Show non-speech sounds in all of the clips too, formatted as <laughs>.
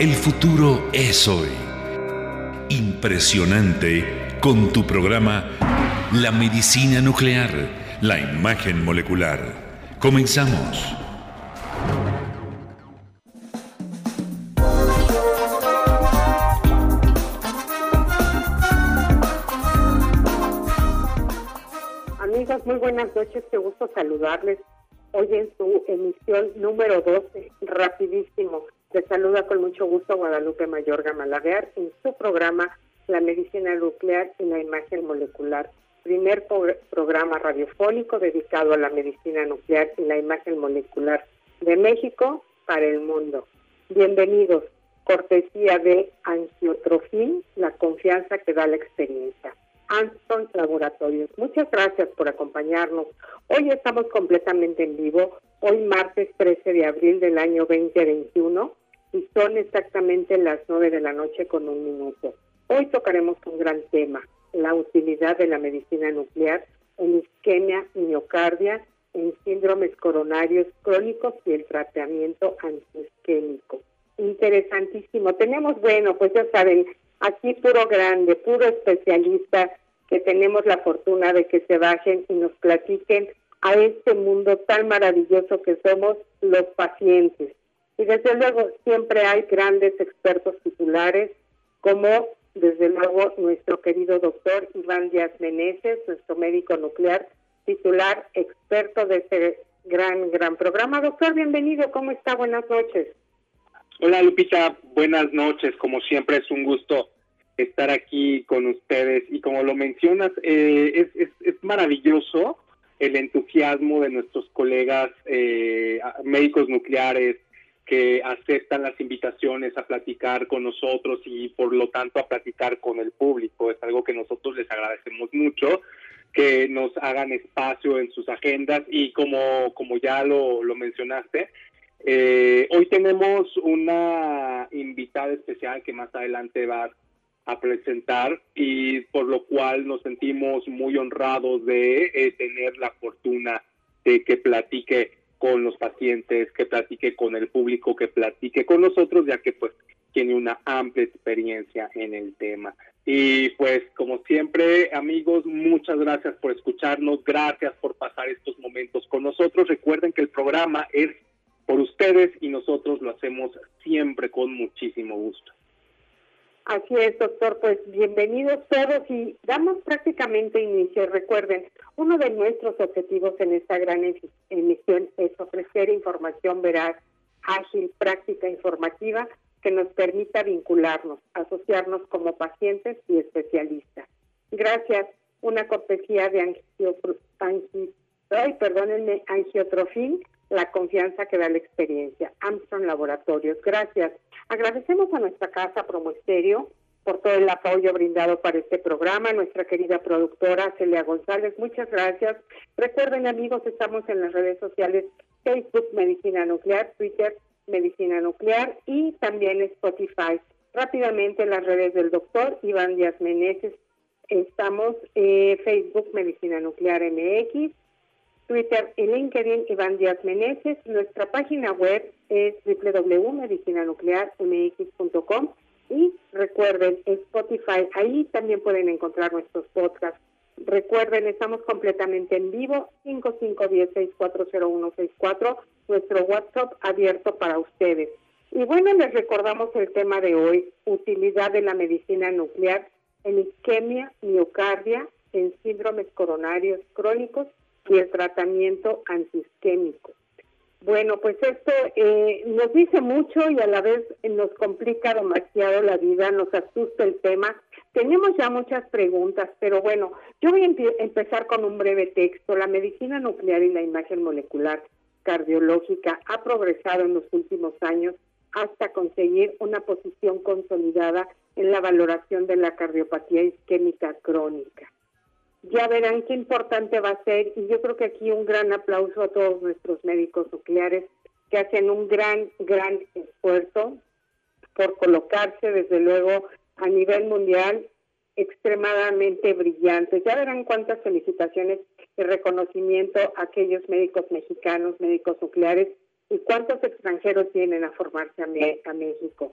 El futuro es hoy. Impresionante con tu programa La medicina nuclear, la imagen molecular. Comenzamos. Amigos, muy buenas noches, qué gusto saludarles hoy en su emisión número 12, rapidísimo. Les saluda con mucho gusto Guadalupe Mayorga Malaguer en su programa La medicina nuclear y la imagen molecular, primer programa radiofónico dedicado a la medicina nuclear y la imagen molecular de México para el mundo. Bienvenidos, cortesía de Angiotrofin, la confianza que da la experiencia. Anston Laboratorios. Muchas gracias por acompañarnos. Hoy estamos completamente en vivo, hoy martes 13 de abril del año 2021 y son exactamente las 9 de la noche con un minuto. Hoy tocaremos un gran tema, la utilidad de la medicina nuclear en isquemia miocardia, en síndromes coronarios crónicos y el tratamiento antiisquémico. Interesantísimo. Tenemos, bueno, pues ya saben, aquí puro grande, puro especialista, que tenemos la fortuna de que se bajen y nos platiquen a este mundo tan maravilloso que somos los pacientes. Y desde luego siempre hay grandes expertos titulares, como desde luego nuestro querido doctor Iván Díaz Meneses, nuestro médico nuclear titular, experto de este gran, gran programa. Doctor, bienvenido, ¿cómo está? Buenas noches. Hola Lupita, buenas noches, como siempre es un gusto estar aquí con ustedes y como lo mencionas, eh, es, es, maravilloso el entusiasmo de nuestros colegas eh, médicos nucleares que aceptan las invitaciones a platicar con nosotros y por lo tanto a platicar con el público. Es algo que nosotros les agradecemos mucho, que nos hagan espacio en sus agendas y como, como ya lo, lo mencionaste, eh, hoy tenemos una invitada especial que más adelante va a presentar y por lo cual nos sentimos muy honrados de eh, tener la fortuna de que platique con los pacientes, que platique con el público, que platique con nosotros, ya que pues tiene una amplia experiencia en el tema. Y pues como siempre, amigos, muchas gracias por escucharnos, gracias por pasar estos momentos con nosotros. Recuerden que el programa es por ustedes y nosotros lo hacemos siempre con muchísimo gusto. Así es, doctor. Pues bienvenidos todos y damos prácticamente inicio. Recuerden, uno de nuestros objetivos en esta gran emisión es ofrecer información veraz, ágil, práctica, informativa que nos permita vincularnos, asociarnos como pacientes y especialistas. Gracias. Una cortesía de angio, ay, perdónenme, angiotrofín, la confianza que da la experiencia. Armstrong Laboratorios. Gracias. Agradecemos a nuestra casa Promoesterio por todo el apoyo brindado para este programa, nuestra querida productora Celia González, muchas gracias. Recuerden amigos, estamos en las redes sociales Facebook Medicina Nuclear, Twitter Medicina Nuclear y también Spotify. Rápidamente las redes del doctor Iván Díaz Meneses, estamos eh, Facebook Medicina Nuclear MX, Twitter y LinkedIn Iván Díaz Meneses. Nuestra página web es www.medicinanuclearmx.com y recuerden Spotify, ahí también pueden encontrar nuestros podcasts. Recuerden, estamos completamente en vivo, 5516-40164, nuestro WhatsApp abierto para ustedes. Y bueno, les recordamos el tema de hoy, utilidad de la medicina nuclear en isquemia, miocardia, en síndromes coronarios crónicos y el tratamiento antiisquémico. Bueno, pues esto eh, nos dice mucho y a la vez nos complica demasiado la vida, nos asusta el tema. Tenemos ya muchas preguntas, pero bueno, yo voy a empezar con un breve texto. La medicina nuclear y la imagen molecular cardiológica ha progresado en los últimos años hasta conseguir una posición consolidada en la valoración de la cardiopatía isquémica crónica ya verán qué importante va a ser y yo creo que aquí un gran aplauso a todos nuestros médicos nucleares que hacen un gran, gran esfuerzo por colocarse desde luego a nivel mundial extremadamente brillantes. Ya verán cuántas felicitaciones y reconocimiento a aquellos médicos mexicanos, médicos nucleares y cuántos extranjeros vienen a formarse a, a México.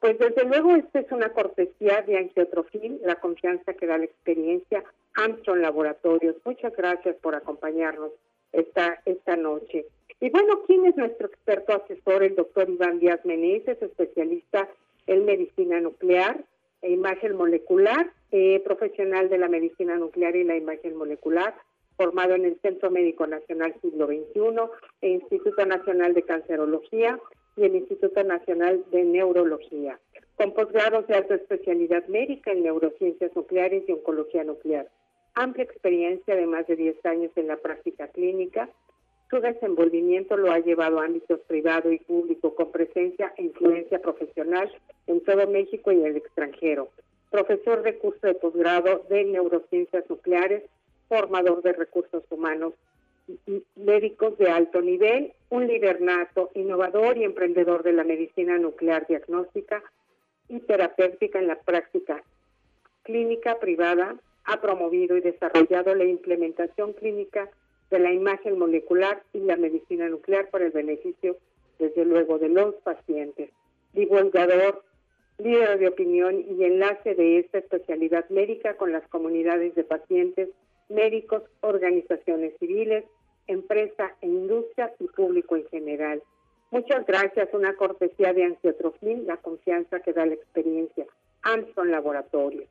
Pues desde luego esta es una cortesía de Angiotrofil, la confianza que da la experiencia Armstrong Laboratorios. Muchas gracias por acompañarnos esta, esta noche. Y bueno, ¿quién es nuestro experto asesor? El doctor Iván Díaz Meneses, especialista en medicina nuclear e imagen molecular, eh, profesional de la medicina nuclear y la imagen molecular, formado en el Centro Médico Nacional Siglo XXI e Instituto Nacional de Cancerología y el Instituto Nacional de Neurología, con posgrados de alta especialidad médica en neurociencias nucleares y oncología nuclear. Amplia experiencia de más de 10 años en la práctica clínica. Su desenvolvimiento lo ha llevado a ámbitos privado y público con presencia e influencia profesional en todo México y el extranjero. Profesor de curso de posgrado de neurociencias nucleares, formador de recursos humanos médicos de alto nivel, un líder nato, innovador y emprendedor de la medicina nuclear diagnóstica y terapéutica en la práctica clínica privada, ha promovido y desarrollado la implementación clínica de la imagen molecular y la medicina nuclear para el beneficio, desde luego, de los pacientes. Divulgador, líder de opinión y enlace de esta especialidad médica con las comunidades de pacientes médicos, organizaciones civiles, empresa e industria y público en general. Muchas gracias, una cortesía de Angiotrofin, la confianza que da la experiencia. Armstrong Laboratorio.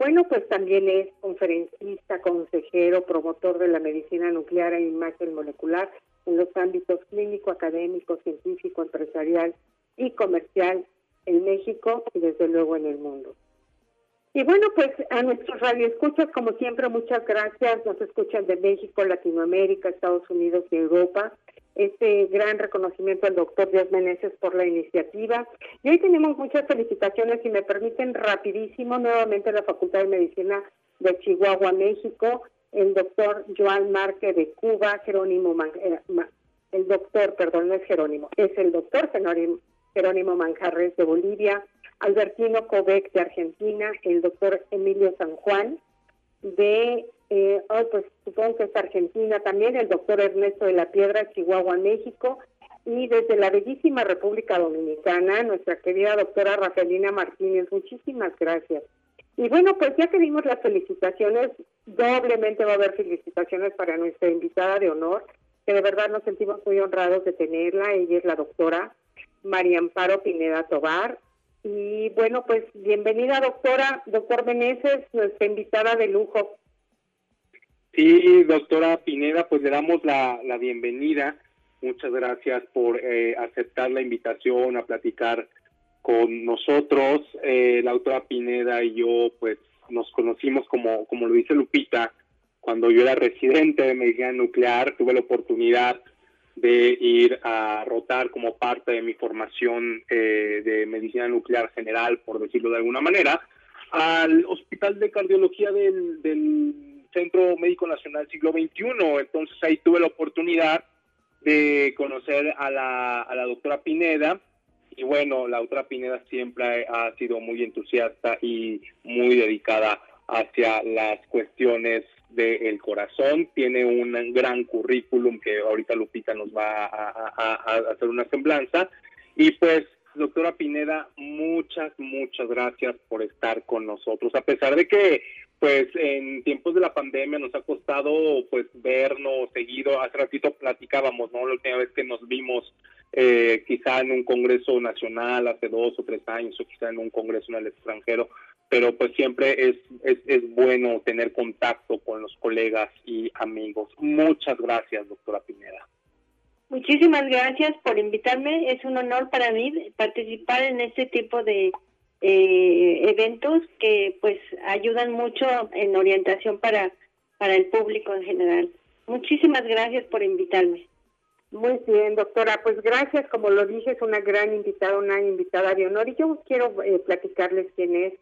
Bueno, pues también es conferencista, consejero, promotor de la medicina nuclear e imagen molecular en los ámbitos clínico, académico, científico, empresarial y comercial en México y desde luego en el mundo. Y bueno, pues a nuestros radioescuchas, como siempre, muchas gracias. Nos escuchan de México, Latinoamérica, Estados Unidos y Europa. Este gran reconocimiento al doctor Díaz Meneses por la iniciativa. Y hoy tenemos muchas felicitaciones, si me permiten, rapidísimo, nuevamente la Facultad de Medicina de Chihuahua, México, el doctor Joan Marque de Cuba, Jerónimo, eh, el doctor, perdón, no es Jerónimo, es el doctor Jerónimo Manjarres de Bolivia, Albertino Covec de Argentina, el doctor Emilio San Juan de, eh, pues supongo que es Argentina también, el doctor Ernesto de la Piedra, Chihuahua, México, y desde la bellísima República Dominicana, nuestra querida doctora Rafaelina Martínez, muchísimas gracias. Y bueno, pues ya que dimos las felicitaciones, doblemente va a haber felicitaciones para nuestra invitada de honor, que de verdad nos sentimos muy honrados de tenerla. Ella es la doctora María Amparo Pineda Tobar, y bueno, pues bienvenida doctora, doctor Meneses, nuestra invitada de lujo. Sí, doctora Pineda, pues le damos la, bienvenida. Muchas gracias por eh, aceptar la invitación a platicar con nosotros. Eh, la doctora Pineda y yo, pues nos conocimos como, como lo dice Lupita, cuando yo era residente de medicina nuclear, tuve la oportunidad de ir a rotar como parte de mi formación eh, de medicina nuclear general, por decirlo de alguna manera, al Hospital de Cardiología del, del Centro Médico Nacional Siglo XXI. Entonces ahí tuve la oportunidad de conocer a la, a la doctora Pineda. Y bueno, la doctora Pineda siempre ha sido muy entusiasta y muy dedicada hacia las cuestiones del corazón, tiene un gran currículum que ahorita Lupita nos va a, hacer una semblanza. Y pues, doctora Pineda, muchas, muchas gracias por estar con nosotros, a pesar de que pues en tiempos de la pandemia nos ha costado pues vernos seguido, hace ratito platicábamos, ¿no? La última vez que nos vimos eh, quizá en un congreso nacional hace dos o tres años o quizá en un congreso en el extranjero, pero pues siempre es, es, es, bueno tener contacto con los colegas y amigos. Muchas gracias, doctora Pineda. Muchísimas gracias por invitarme. Es un honor para mí participar en este tipo de eh, eventos que pues ayudan mucho en orientación para, para el público en general. Muchísimas gracias por invitarme. Muy bien, doctora. Pues gracias, como lo dije, es una gran invitada, una invitada de honor. Y yo quiero eh, platicarles quién es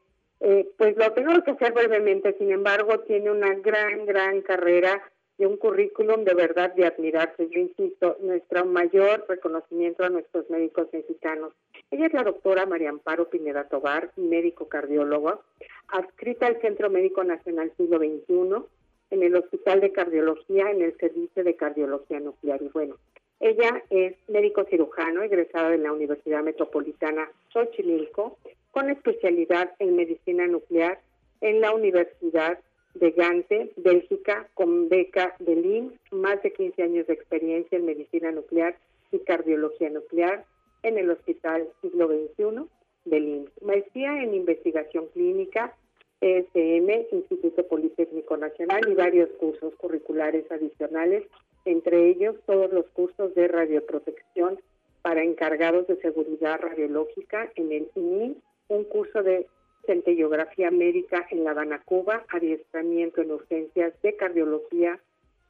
eh, pues lo tengo que hacer brevemente, sin embargo, tiene una gran, gran carrera y un currículum de verdad de admirarse. Yo insisto, nuestro mayor reconocimiento a nuestros médicos mexicanos. Ella es la doctora María Amparo Pineda Tobar, médico cardiólogo, adscrita al Centro Médico Nacional Siglo XXI, en el Hospital de Cardiología, en el Servicio de Cardiología Nuclear. Y bueno, Ella es médico cirujano, egresada de la Universidad Metropolitana Xochimilco, con especialidad en medicina nuclear en la Universidad de Gante, Bélgica, con beca de LIMS, más de 15 años de experiencia en medicina nuclear y cardiología nuclear en el Hospital Siglo XXI de LIMS. Maestría en investigación clínica, ESM, Instituto Politécnico Nacional y varios cursos curriculares adicionales, entre ellos todos los cursos de radioprotección para encargados de seguridad radiológica en el INI, un curso de centellografía médica en La Habana, Cuba, adiestramiento en urgencias de cardiología,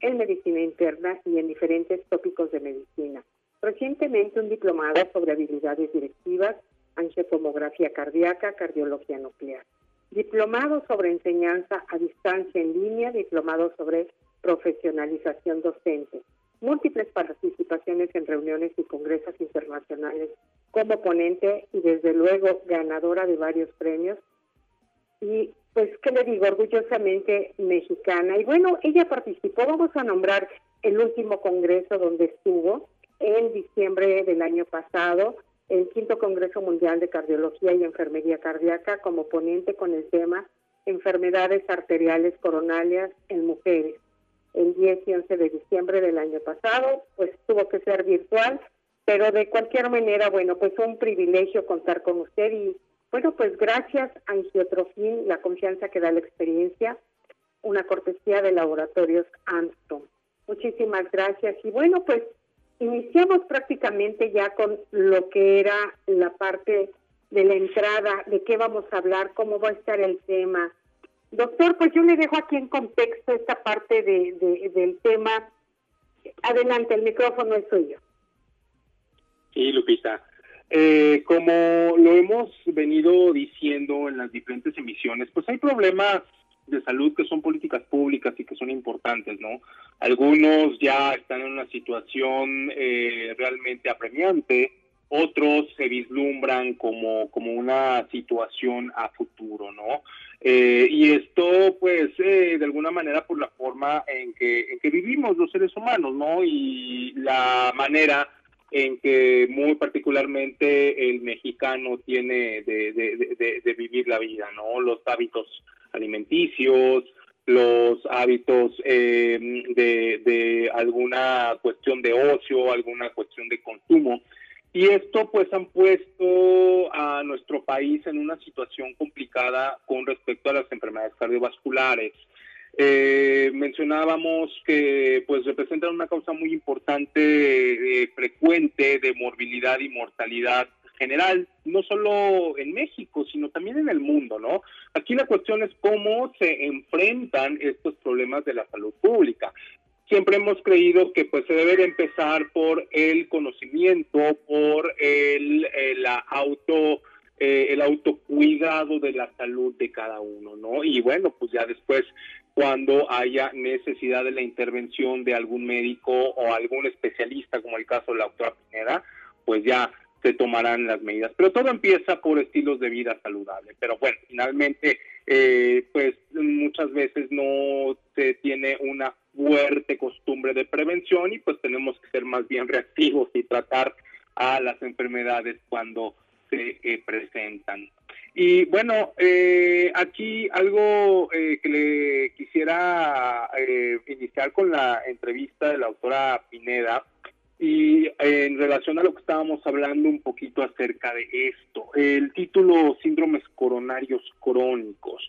en medicina interna y en diferentes tópicos de medicina. Recientemente un diplomado sobre habilidades directivas, angiotomografía cardíaca, cardiología nuclear. Diplomado sobre enseñanza a distancia en línea, diplomado sobre profesionalización docente. Múltiples participaciones en reuniones y congresos internacionales como ponente y desde luego ganadora de varios premios. Y pues, ¿qué le digo? Orgullosamente mexicana. Y bueno, ella participó, vamos a nombrar el último congreso donde estuvo en diciembre del año pasado, el quinto Congreso Mundial de Cardiología y Enfermería Cardíaca como ponente con el tema enfermedades arteriales coronarias en mujeres. El 10 y 11 de diciembre del año pasado, pues tuvo que ser virtual, pero de cualquier manera, bueno, pues un privilegio contar con usted y bueno, pues gracias a Angiotrofin, la confianza que da la experiencia, una cortesía de laboratorios Armstrong. Muchísimas gracias y bueno, pues iniciamos prácticamente ya con lo que era la parte de la entrada, de qué vamos a hablar, cómo va a estar el tema. Doctor, pues yo le dejo aquí en contexto esta parte de, del tema. Adelante, el micrófono es suyo. Sí, Lupita. Eh, como lo hemos venido diciendo en las diferentes emisiones, pues hay problemas de salud que son políticas públicas y que son importantes, ¿no? Algunos ya están en una situación eh, realmente apremiante, otros se vislumbran como, como una situación a futuro, ¿no? Eh, y esto, pues, de alguna manera por la forma en que, en que vivimos los seres humanos, ¿no? Y la manera en que muy particularmente el mexicano tiene de, vivir la vida, ¿no? Los hábitos alimenticios, los hábitos eh, de, alguna cuestión de ocio, alguna cuestión de consumo. Y esto pues han puesto a nuestro país en una situación complicada con respecto a las enfermedades cardiovasculares. Eh, mencionábamos que pues representan una causa muy importante, eh, frecuente de morbilidad y mortalidad general, no solo en México, sino también en el mundo, ¿no? Aquí la cuestión es cómo se enfrentan estos problemas de la salud pública. Siempre hemos creído que pues se debe de empezar por el conocimiento, por el, el la auto eh, el autocuidado de la salud de cada uno, ¿no? Y bueno, pues ya después cuando haya necesidad de la intervención de algún médico o algún especialista, como el caso de la doctora Pineda, pues ya se tomarán las medidas. Pero todo empieza por estilos de vida saludable. Pero bueno, finalmente, eh, pues muchas veces no se tiene una fuerte costumbre de prevención y pues tenemos que ser más bien reactivos y tratar a las enfermedades cuando se eh, presentan. Y bueno, eh, aquí algo eh, que le quisiera eh, iniciar con la entrevista de la autora Pineda y en relación a lo que estábamos hablando un poquito acerca de esto, el título Síndromes coronarios crónicos.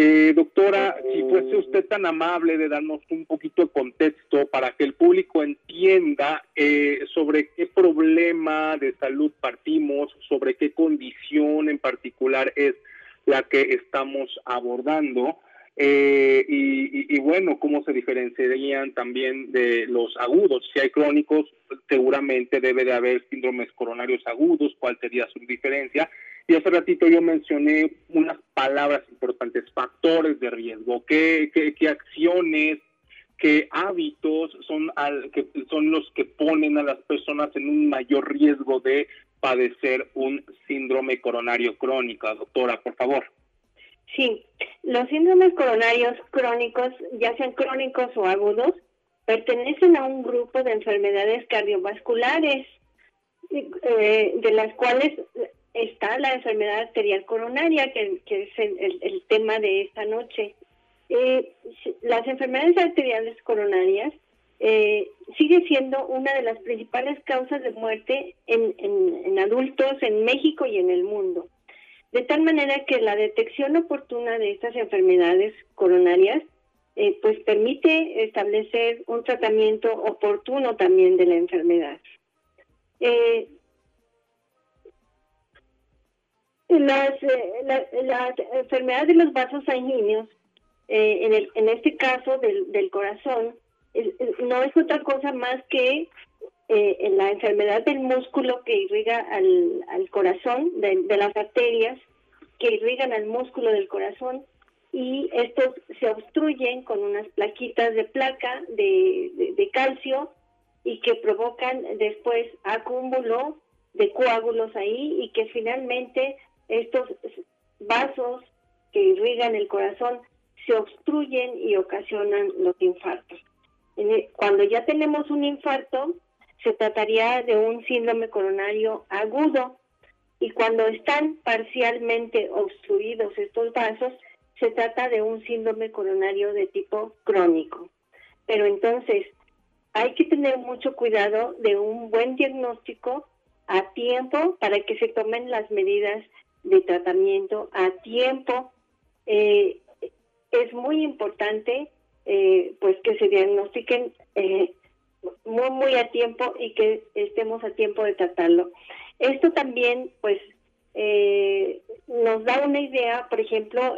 Eh, doctora, si fuese usted tan amable de darnos un poquito de contexto para que el público entienda eh, sobre qué problema de salud partimos, sobre qué condición en particular es la que estamos abordando. Eh, y, y, bueno, cómo se diferenciarían también de los agudos. Si hay crónicos, seguramente debe de haber síndromes coronarios agudos, cuál sería su diferencia y hace ratito yo mencioné unas palabras importantes, factores de riesgo, qué, qué, acciones, qué hábitos son, al, que son los que ponen a las personas en un mayor riesgo de padecer un síndrome coronario crónico. Doctora, por favor. Sí, los síndromes coronarios crónicos, ya sean crónicos o agudos, pertenecen a un grupo de enfermedades cardiovasculares, eh, de las cuales está la enfermedad arterial coronaria, que, es el, tema de esta noche. Eh, las enfermedades arteriales coronarias eh, sigue siendo una de las principales causas de muerte en, adultos en México y en el mundo. De tal manera que la detección oportuna de estas enfermedades coronarias eh, pues permite establecer un tratamiento oportuno también de la enfermedad. Eh, las, la, enfermedad de los vasos sanguíneos, en, el, en este caso del, del corazón, no es otra cosa más que eh, la enfermedad del músculo que irriga al, corazón, de, las arterias que irrigan al músculo del corazón y estos se obstruyen con unas plaquitas de placa de, calcio y que provocan después acúmulo de coágulos ahí y que finalmente estos vasos que irrigan el corazón se obstruyen y ocasionan los infartos. Cuando ya tenemos un infarto, se trataría de un síndrome coronario agudo y cuando están parcialmente obstruidos estos vasos, se trata de un síndrome coronario de tipo crónico. Pero entonces, hay que tener mucho cuidado de un buen diagnóstico a tiempo para que se tomen las medidas de tratamiento a tiempo. Eh, es muy importante eh, pues que se diagnostiquen eh, muy muy a tiempo y que estemos a tiempo de tratarlo. Esto también pues eh, nos da una idea, por ejemplo,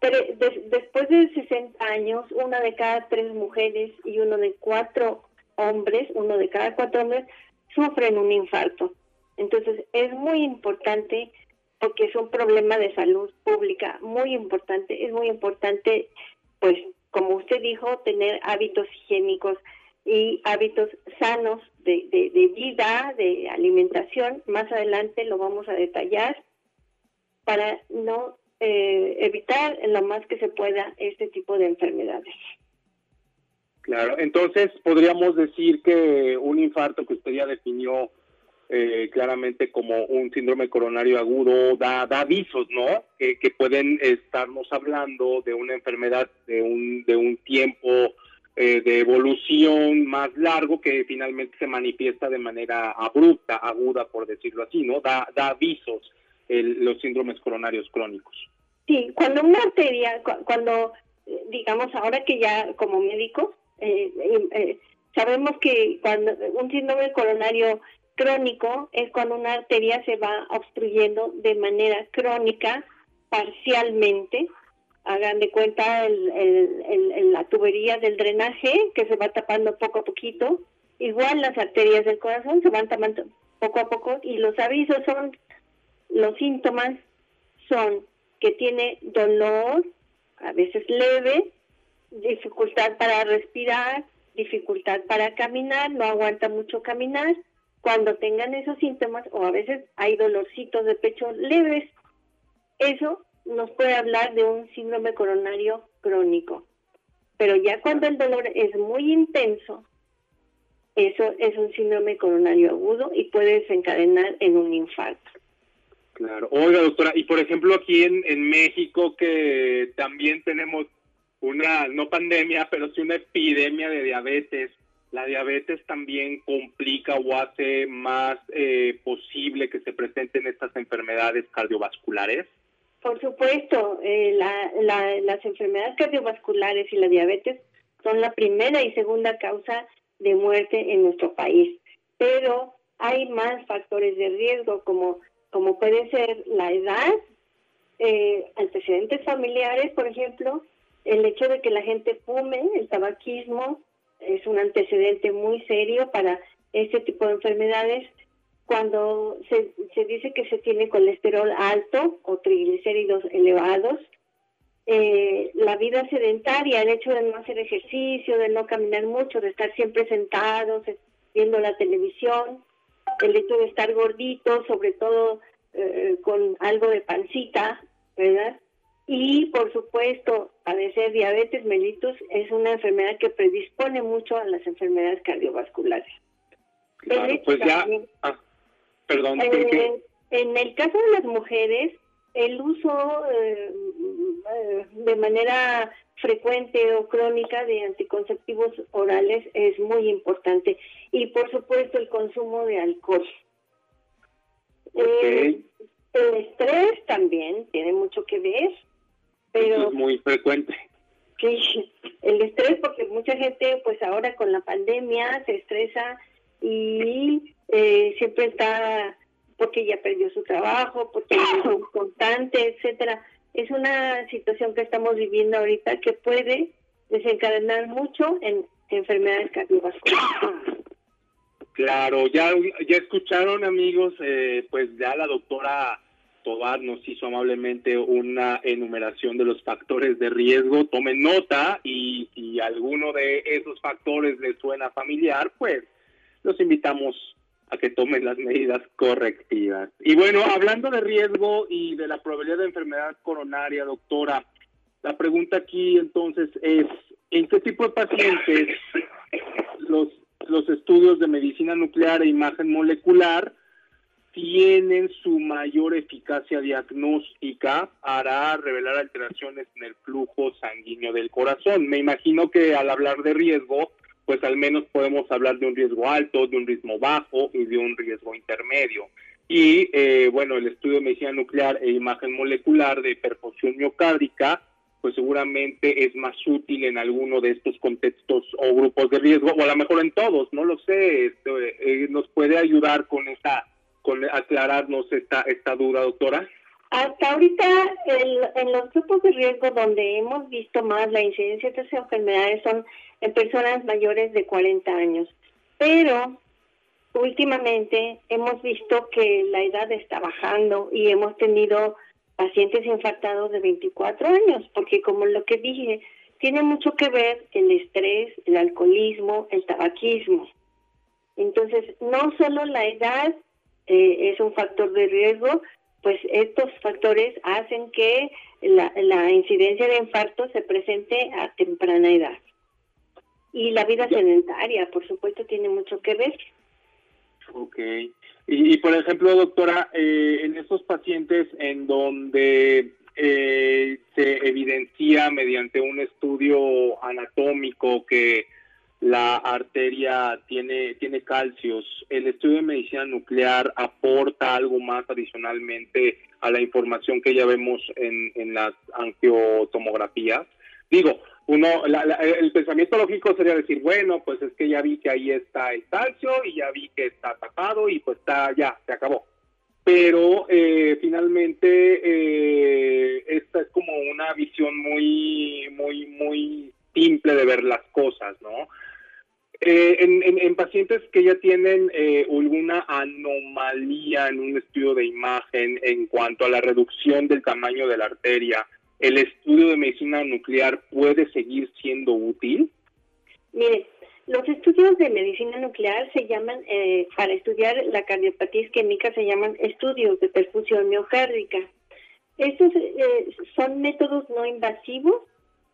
después de 60 años, una de cada tres mujeres y uno de cuatro hombres, uno de cada cuatro hombres, sufren un infarto. Entonces es muy importante porque es un problema de salud pública muy importante, es muy importante pues como usted dijo, tener hábitos higiénicos y hábitos sanos de, vida, de alimentación. Más adelante lo vamos a detallar para no eh, evitar lo más que se pueda este tipo de enfermedades. Claro, entonces podríamos decir que un infarto que usted ya definió eh, claramente como un síndrome coronario agudo da, da avisos, ¿no? Que, pueden estarnos hablando de una enfermedad de un, de un tiempo eh, de evolución más largo que finalmente se manifiesta de manera abrupta, aguda, por decirlo así, ¿no? Da, da avisos los síndromes coronarios crónicos. Sí, cuando una arteria, cuando, digamos, ahora que ya como médico, eh, sabemos que cuando un síndrome coronario crónico es cuando una arteria se va obstruyendo de manera crónica, parcialmente. Hagan de cuenta el, la tubería del drenaje que se va tapando poco a poquito. Igual las arterias del corazón se van tapando poco a poco y los avisos son, los síntomas son que tiene dolor, a veces leve, dificultad para respirar, dificultad para caminar, no aguanta mucho caminar, cuando tengan esos síntomas o a veces hay dolorcitos de pecho leves, eso nos puede hablar de un síndrome coronario crónico. Pero ya cuando el dolor es muy intenso, eso es un síndrome coronario agudo y puede desencadenar en un infarto. Claro. Oiga, doctora, y por ejemplo aquí en, México que también tenemos una, no pandemia, pero sí una epidemia de diabetes, la diabetes también complica o hace más eh, posible que se presenten estas enfermedades cardiovasculares? Por supuesto, eh, las enfermedades cardiovasculares y la diabetes son la primera y segunda causa de muerte en nuestro país, pero hay más factores de riesgo como, como puede ser la edad, eh, antecedentes familiares, por ejemplo, el hecho de que la gente fume, el tabaquismo, es un antecedente muy serio para este tipo de enfermedades. Cuando se, se dice que se tiene colesterol alto o triglicéridos elevados, eh, la vida sedentaria, el hecho de no hacer ejercicio, de no caminar mucho, de estar siempre sentados, viendo la televisión, el hecho de estar gordito, sobre todo eh, con algo de pancita, ¿verdad? Y por supuesto, padecer diabetes mellitus es una enfermedad que predispone mucho a las enfermedades cardiovasculares. Claro, pues ya, ah, perdón. Eh, en el caso de las mujeres, el uso eh, de manera frecuente o crónica de anticonceptivos orales es muy importante y por supuesto el consumo de alcohol. el estrés también tiene mucho que ver, pero es muy frecuente. Sí, el estrés porque mucha gente pues ahora con la pandemia se estresa y eh, siempre está porque ya perdió su trabajo, porque es constante, etcétera. Es una situación que estamos viviendo ahorita que puede desencadenar mucho en enfermedades cardiovasculares. Claro, ya, ya escucharon amigos, eh, pues ya la doctora Tobar nos hizo amablemente una enumeración de los factores de riesgo. Tomen nota y si alguno de esos factores les suena familiar, pues los invitamos a que tomen las medidas correctivas. Y bueno, hablando de riesgo y de la probabilidad de enfermedad coronaria, doctora, la pregunta aquí entonces es, ¿en qué tipo de pacientes los, los estudios de medicina nuclear e imagen molecular tienen su mayor eficacia diagnóstica para revelar alteraciones en el flujo sanguíneo del corazón? Me imagino que al hablar de riesgo, pues al menos podemos hablar de un riesgo alto, de un riesgo bajo y de un riesgo intermedio. Y eh, bueno, el estudio de medicina nuclear e imagen molecular de perfusión miocárdica, pues seguramente es más útil en alguno de estos contextos o grupos de riesgo, o a lo mejor en todos, no lo sé, este, eh, nos puede ayudar con esa, con aclararnos esta, esta duda, doctora. Hasta ahorita, en los grupos de riesgo donde hemos visto más la incidencia de estas enfermedades son en personas mayores de 40 años. Pero últimamente hemos visto que la edad está bajando y hemos tenido pacientes infartados de 24 años, porque como lo que dije, tiene mucho que ver el estrés, el alcoholismo, el tabaquismo. Entonces, no solo la edad eh, es un factor de riesgo, pues estos factores hacen que la, la incidencia de infarto se presente a temprana edad. Y la vida sedentaria, por supuesto, tiene mucho que ver. Ok. Y, por ejemplo, doctora, eh, en estos pacientes en donde eh, se evidencia mediante un estudio anatómico que la arteria tiene, tiene calcios, ¿el estudio de medicina nuclear aporta algo más adicionalmente a la información que ya vemos en, en las angiotomografías? Digo, uno, el pensamiento lógico sería decir, bueno, pues es que ya vi que ahí está el calcio y ya vi que está tapado y pues está, ya, se acabó. Pero eh, finalmente eh, esta es como una visión muy, muy, muy simple de ver las cosas, ¿no? Eh, en, en, pacientes que ya tienen alguna anomalía en un estudio de imagen en cuanto a la reducción del tamaño de la arteria, ¿el estudio de medicina nuclear puede seguir siendo útil? Mire, los estudios de medicina nuclear se llaman, eh, para estudiar la cardiopatía isquémica, se llaman estudios de perfusión miocárdica. Estos eh, son métodos no invasivos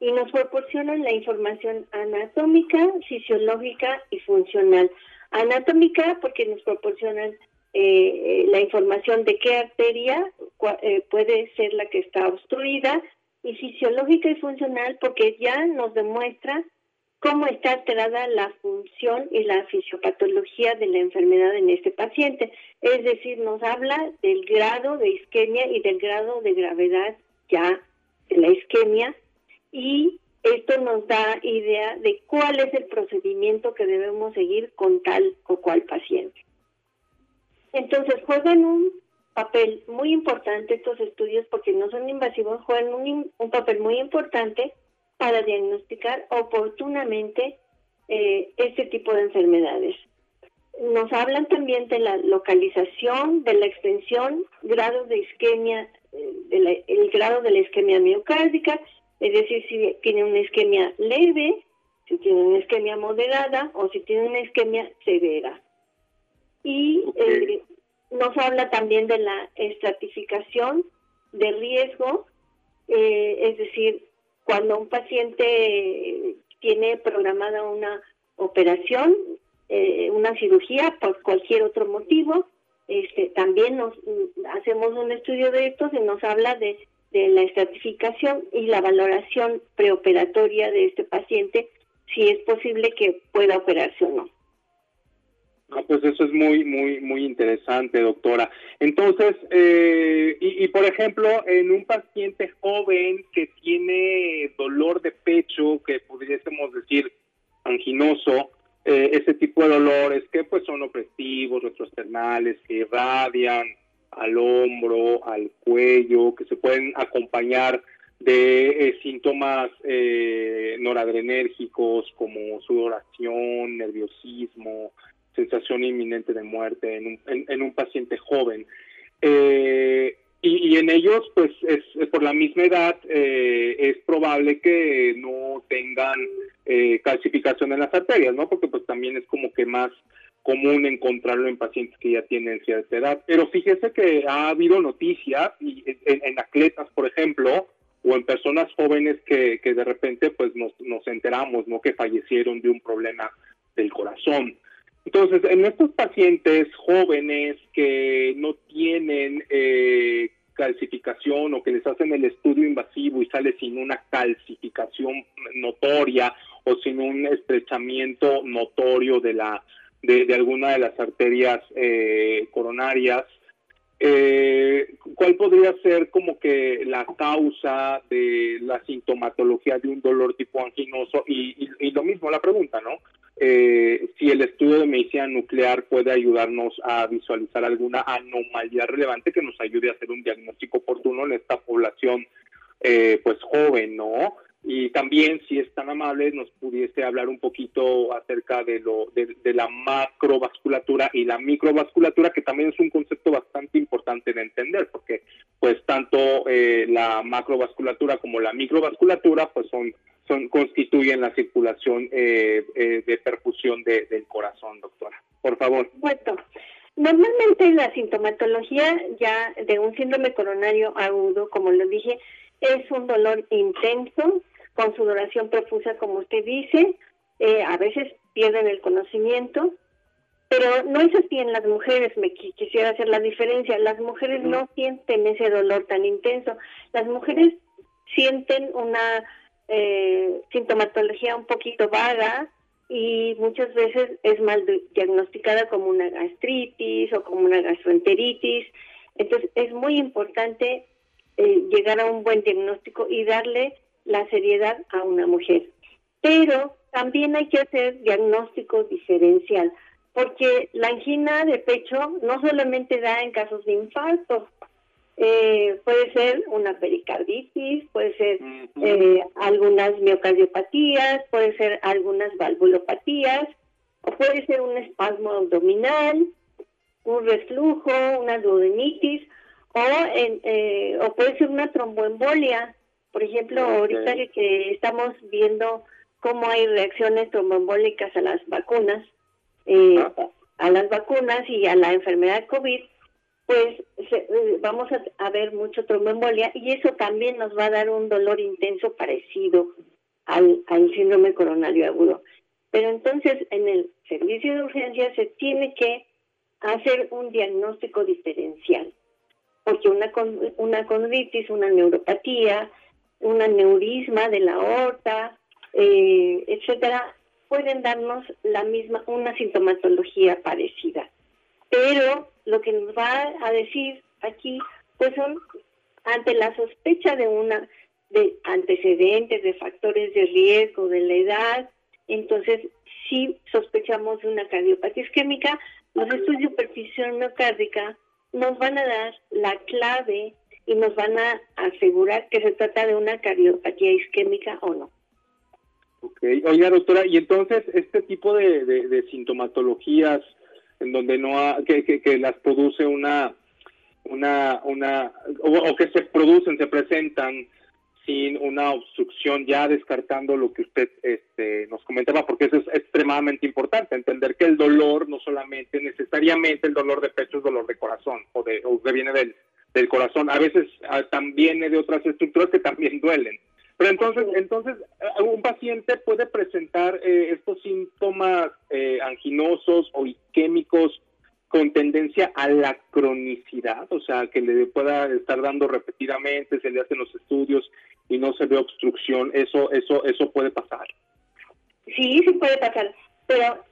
y nos proporcionan la información anatómica, fisiológica y funcional. Anatómica porque nos proporcionan eh, la información de qué arteria puede ser la que está obstruida, y fisiológica y funcional porque ya nos demuestra cómo está alterada la función y la fisiopatología de la enfermedad en este paciente. Es decir, nos habla del grado de isquemia y del grado de gravedad ya de la isquemia y esto nos da idea de cuál es el procedimiento que debemos seguir con tal o cual paciente. Entonces juegan un papel muy importante estos estudios porque no son invasivos, juegan un, papel muy importante para diagnosticar oportunamente eh, este tipo de enfermedades. Nos hablan también de la localización, de la extensión, grados de isquemia, eh, el grado de la isquemia miocárdica, es decir, si tiene una isquemia leve, si tiene una isquemia moderada o si tiene una isquemia severa. Y eh, nos habla también de la estratificación de riesgo eh, es decir, cuando un paciente tiene programada una operación, eh, una cirugía por cualquier otro motivo, este, también nos hacemos un estudio de estos y nos habla de, de la estratificación y la valoración preoperatoria de este paciente, si es posible que pueda operarse o no. Ah, pues eso es muy, muy, muy interesante, doctora. Entonces, eh, y, por ejemplo, en un paciente joven que tiene dolor de pecho, que pudiésemos decir anginoso, eh, ese tipo de dolores que pues son opresivos, retroesternales, que irradian al hombro, al cuello, que se pueden acompañar de eh, síntomas noradrenérgicos como sudoración, nerviosismo, sensación inminente de muerte en un, en, un paciente joven. Eh, y, en ellos, pues es, por la misma edad, eh, es probable que no tengan eh, calcificación en las arterias, ¿no? Porque pues también es como que más común encontrarlo en pacientes que ya tienen cierta edad. Pero fíjese que ha habido noticias y en, atletas, por ejemplo, o en personas jóvenes que, que de repente pues nos, nos enteramos, ¿no? Que fallecieron de un problema del corazón. Entonces, en estos pacientes jóvenes que no tienen eh, calcificación o que les hacen el estudio invasivo y sale sin una calcificación notoria o sin un estrechamiento notorio de la de, alguna de las arterias eh, coronarias, eh, ¿cuál podría ser como que la causa de la sintomatología de un dolor tipo anginoso? Y, y lo mismo la pregunta, ¿no? eh, si el estudio de medicina nuclear puede ayudarnos a visualizar alguna anomalía relevante que nos ayude a hacer un diagnóstico oportuno en esta población eh, pues joven, ¿no? Y también, si es tan amable, nos pudiese hablar un poquito acerca de, lo, de, la macrovasculatura y la microvasculatura, que también es un concepto bastante importante de entender, porque pues tanto eh, la macrovasculatura como la microvasculatura pues son son, constituyen la circulación eh, eh, de perfusión del corazón, doctora. Por favor. Bueno, normalmente la sintomatología ya de un síndrome coronario agudo, como lo dije, es un dolor intenso, con sudoración profusa, como usted dice, eh, a veces pierden el conocimiento, pero no es así en las mujeres, me quisiera hacer la diferencia, las mujeres no sienten ese dolor tan intenso, las mujeres sienten una eh, sintomatología un poquito vaga y muchas veces es mal diagnosticada como una gastritis o como una gastroenteritis. Entonces es muy importante eh, llegar a un buen diagnóstico y darle la seriedad a una mujer. Pero también hay que hacer diagnóstico diferencial, porque la angina de pecho no solamente da en casos de infarto, eh, puede ser una pericarditis, puede ser eh, algunas miocardiopatías, puede ser algunas valvulopatías, o puede ser un espasmo abdominal, un reflujo, una duodenitis, o, eh, o puede ser una tromboembolia. Por ejemplo, ahorita que estamos viendo cómo hay reacciones tromboembólicas a las vacunas, ah. a las vacunas y a la enfermedad COVID, pues eh, vamos a, ver mucho tromboembolia y eso también nos va a dar un dolor intenso parecido al, al síndrome coronario agudo. Pero entonces en el servicio de urgencia se tiene que hacer un diagnóstico diferencial, porque una, una condritis, una neuropatía, un aneurisma de la aorta, eh, etcétera, pueden darnos la misma, una sintomatología parecida. Pero lo que nos va a decir aquí, pues son ante la sospecha de una de antecedentes, de factores de riesgo, de la edad, entonces si sospechamos de una cardiopatía isquémica, los estudios de perfusión miocárdica nos van a dar la clave y nos van a asegurar que se trata de una cardiopatía isquémica o no. Ok, oiga doctora, y entonces este tipo de, sintomatologías en donde no que, que, las produce una una una o, que se producen se presentan sin una obstrucción ya descartando lo que usted este, nos comentaba porque eso es extremadamente importante entender que el dolor no solamente necesariamente el dolor de pecho es dolor de corazón o de o que viene del del corazón. A veces ah, también de otras estructuras que también <laughs> duelen. Pero entonces, entonces eh, un paciente puede presentar eh, estos síntomas eh, anginosos o isquémicos con tendencia a la cronicidad, o sea, que le pueda estar dando repetidamente, se le hacen los estudios y no se ve obstrucción, eso, eso, eso puede pasar. Sí, sí puede pasar. Pero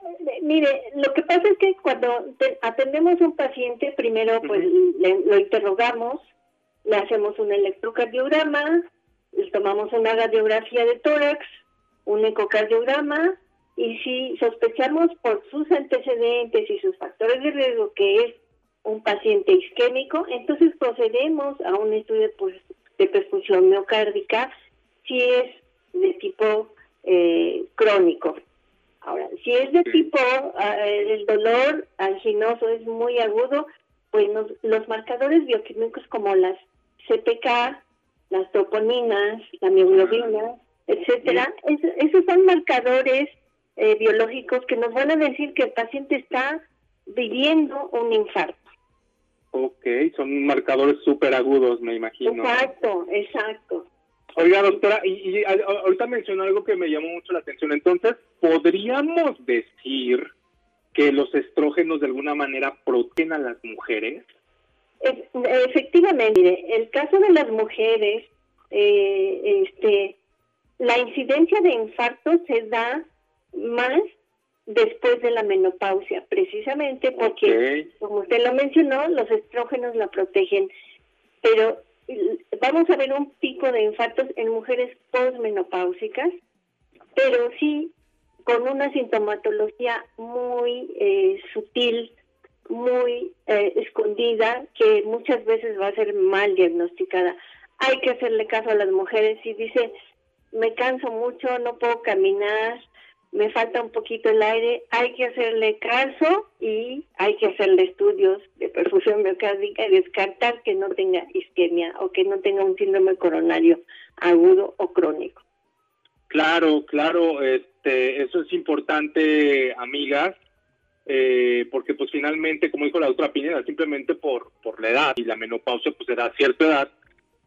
mire, lo que pasa es que cuando atendemos a un paciente, primero pues lo interrogamos, le hacemos un electrocardiograma, le tomamos una radiografía de tórax, un ecocardiograma, y si sospechamos por sus antecedentes y sus factores de riesgo que es un paciente isquémico, entonces procedemos a un estudio pues, de perfusión miocárdica si es de tipo eh, crónico. Ahora, si es de tipo, ah, el dolor anginoso es muy agudo, pues los marcadores bioquímicos como las CPK, las toponinas, la mioglobina, etcétera, esos son marcadores eh, biológicos que nos van a decir que el paciente está viviendo un infarto. Ok, son marcadores súper agudos, me imagino. Exacto, exacto. Oiga, doctora, y, ahorita mencionó algo que me llamó mucho la atención. Entonces, ¿podríamos decir que los estrógenos de alguna manera protegen a las mujeres? efectivamente, el caso de las mujeres, eh, este, la incidencia de infarto se da más después de la menopausia, precisamente porque, como usted lo mencionó, los estrógenos la protegen, pero vamos a ver un pico de infartos en mujeres postmenopáusicas, pero sí con una sintomatología muy eh, sutil, muy eh, escondida, que muchas veces va a ser mal diagnosticada. Hay que hacerle caso a las mujeres si dice, me canso mucho, no puedo caminar, me falta un poquito el aire, hay que hacerle caso y hay que hacerle estudios de perfusión miocárdica y descartar que no tenga isquemia o que no tenga un síndrome coronario agudo o crónico. Claro, claro, este, eso es importante, amigas, eh, porque pues finalmente, como dijo la doctora Pineda, simplemente por, por la edad y la menopausia pues era cierta edad,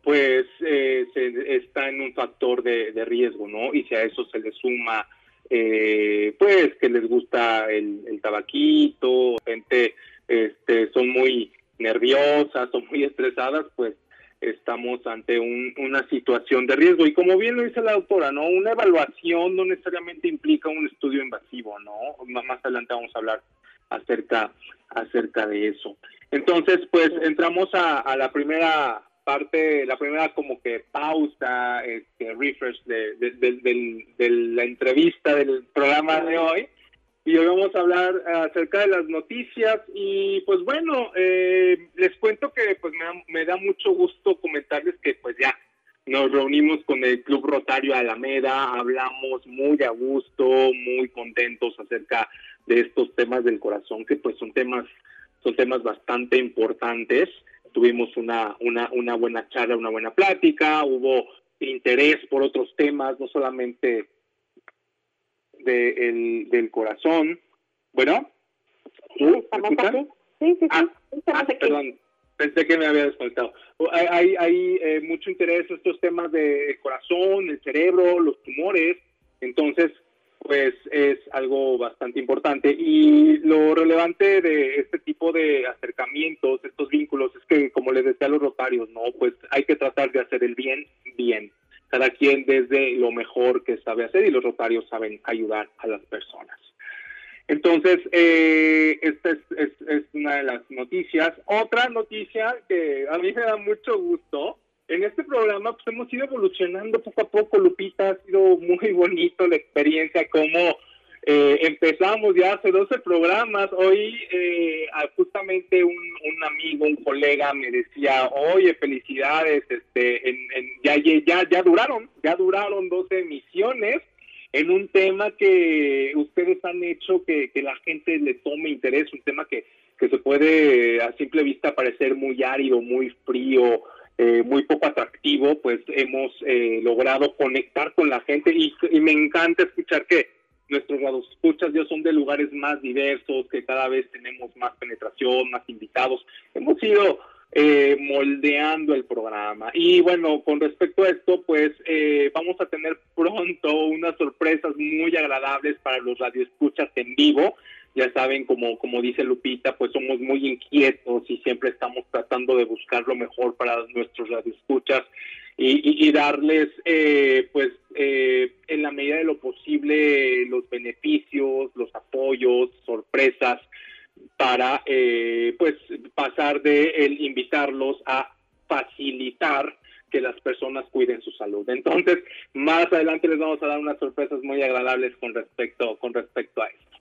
pues eh, se, está en un factor de, de riesgo, ¿no? Y si a eso se le suma eh, pues que les gusta el, tabaquito, gente este, son muy nerviosas, son muy estresadas, pues estamos ante una situación de riesgo. Y como bien lo dice la doctora, ¿no? Una evaluación no necesariamente implica un estudio invasivo, ¿no? Más adelante vamos a hablar acerca, acerca de eso. Entonces, pues entramos a la primera parte, la primera como que pausa, este, refresh de, de, la entrevista del programa de hoy. Y hoy vamos a hablar acerca de las noticias. Y pues bueno, eh, les cuento que pues me da, me da mucho gusto comentarles que pues ya nos reunimos con el Club Rotario Alameda, hablamos muy a gusto, muy contentos acerca de estos temas del corazón, que pues son temas, son temas bastante importantes. Tuvimos una, una, una buena charla, una buena plática, hubo interés por otros temas, no solamente de el, del corazón. Bueno, ¿Sí, Sí, sí, ah, ah, perdón, pensé que me había desconectado. Hay, hay, eh, mucho interés en estos temas de corazón, el cerebro, los tumores, entonces pues es algo bastante importante. Y lo relevante de este tipo de acercamientos, estos vínculos, es que, como les decía a los rotarios, ¿no? Pues hay que tratar de hacer el bien, bien. Cada quien desde lo mejor que sabe hacer y los rotarios saben ayudar a las personas. Entonces, eh, esta es, es, es una de las noticias. Otra noticia que a mí me da mucho gusto en este programa pues hemos ido evolucionando poco a poco, Lupita, ha sido muy bonito la experiencia, como eh, empezamos ya hace 12 programas, hoy eh, justamente un, amigo, un colega me decía, oye, felicidades, este, en, ya, ya, ya duraron, ya duraron 12 emisiones en un tema que ustedes han hecho que, que la gente le tome interés, un tema que, que se puede a simple vista parecer muy árido, muy frío, eh, muy poco atractivo, pues hemos eh, logrado conectar con la gente y, me encanta escuchar que nuestros escuchas ya son de lugares más diversos, que cada vez tenemos más penetración, más invitados. Hemos ido eh, moldeando el programa. Y bueno, con respecto a esto, pues eh, vamos a tener pronto unas sorpresas muy agradables para los radioescuchas en vivo. Ya saben, como, como dice Lupita, pues somos muy inquietos y siempre estamos tratando de buscar lo mejor para nuestros radioescuchas y, darles, eh, pues, en la medida de lo posible, los beneficios, los apoyos, sorpresas para eh, pues pasar de el invitarlos a facilitar que las personas cuiden su salud. Entonces, más adelante les vamos a dar unas sorpresas muy agradables con respecto con respecto a esto.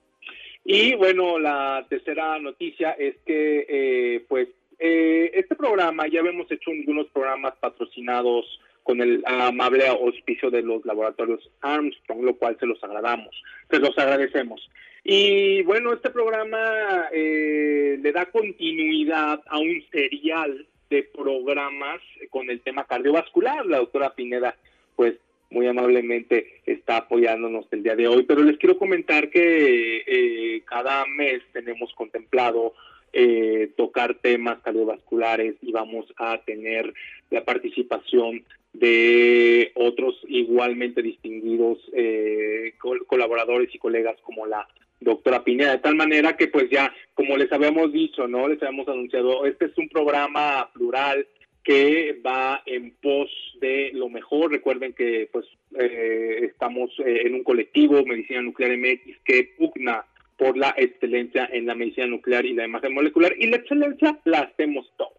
Y bueno, la tercera noticia es que eh, pues eh, este programa ya habíamos hecho algunos programas patrocinados con el amable auspicio de los laboratorios Armstrong, lo cual se los agradamos, se los agradecemos. Y bueno, este programa eh, le da continuidad a un serial de programas con el tema cardiovascular. La doctora Pineda, pues muy amablemente está apoyándonos el día de hoy, pero les quiero comentar que eh, cada mes tenemos contemplado eh, tocar temas cardiovasculares y vamos a tener la participación de otros igualmente distinguidos colaboradores y colegas como la doctora Pineda, de tal manera que pues ya, como les habíamos dicho, ¿no? Les habíamos anunciado, este es un programa plural que va en pos de lo mejor. Recuerden que pues eh, estamos eh, en un colectivo, Medicina Nuclear MX, que pugna por la excelencia en la medicina nuclear y la imagen molecular, y la excelencia la hacemos todos.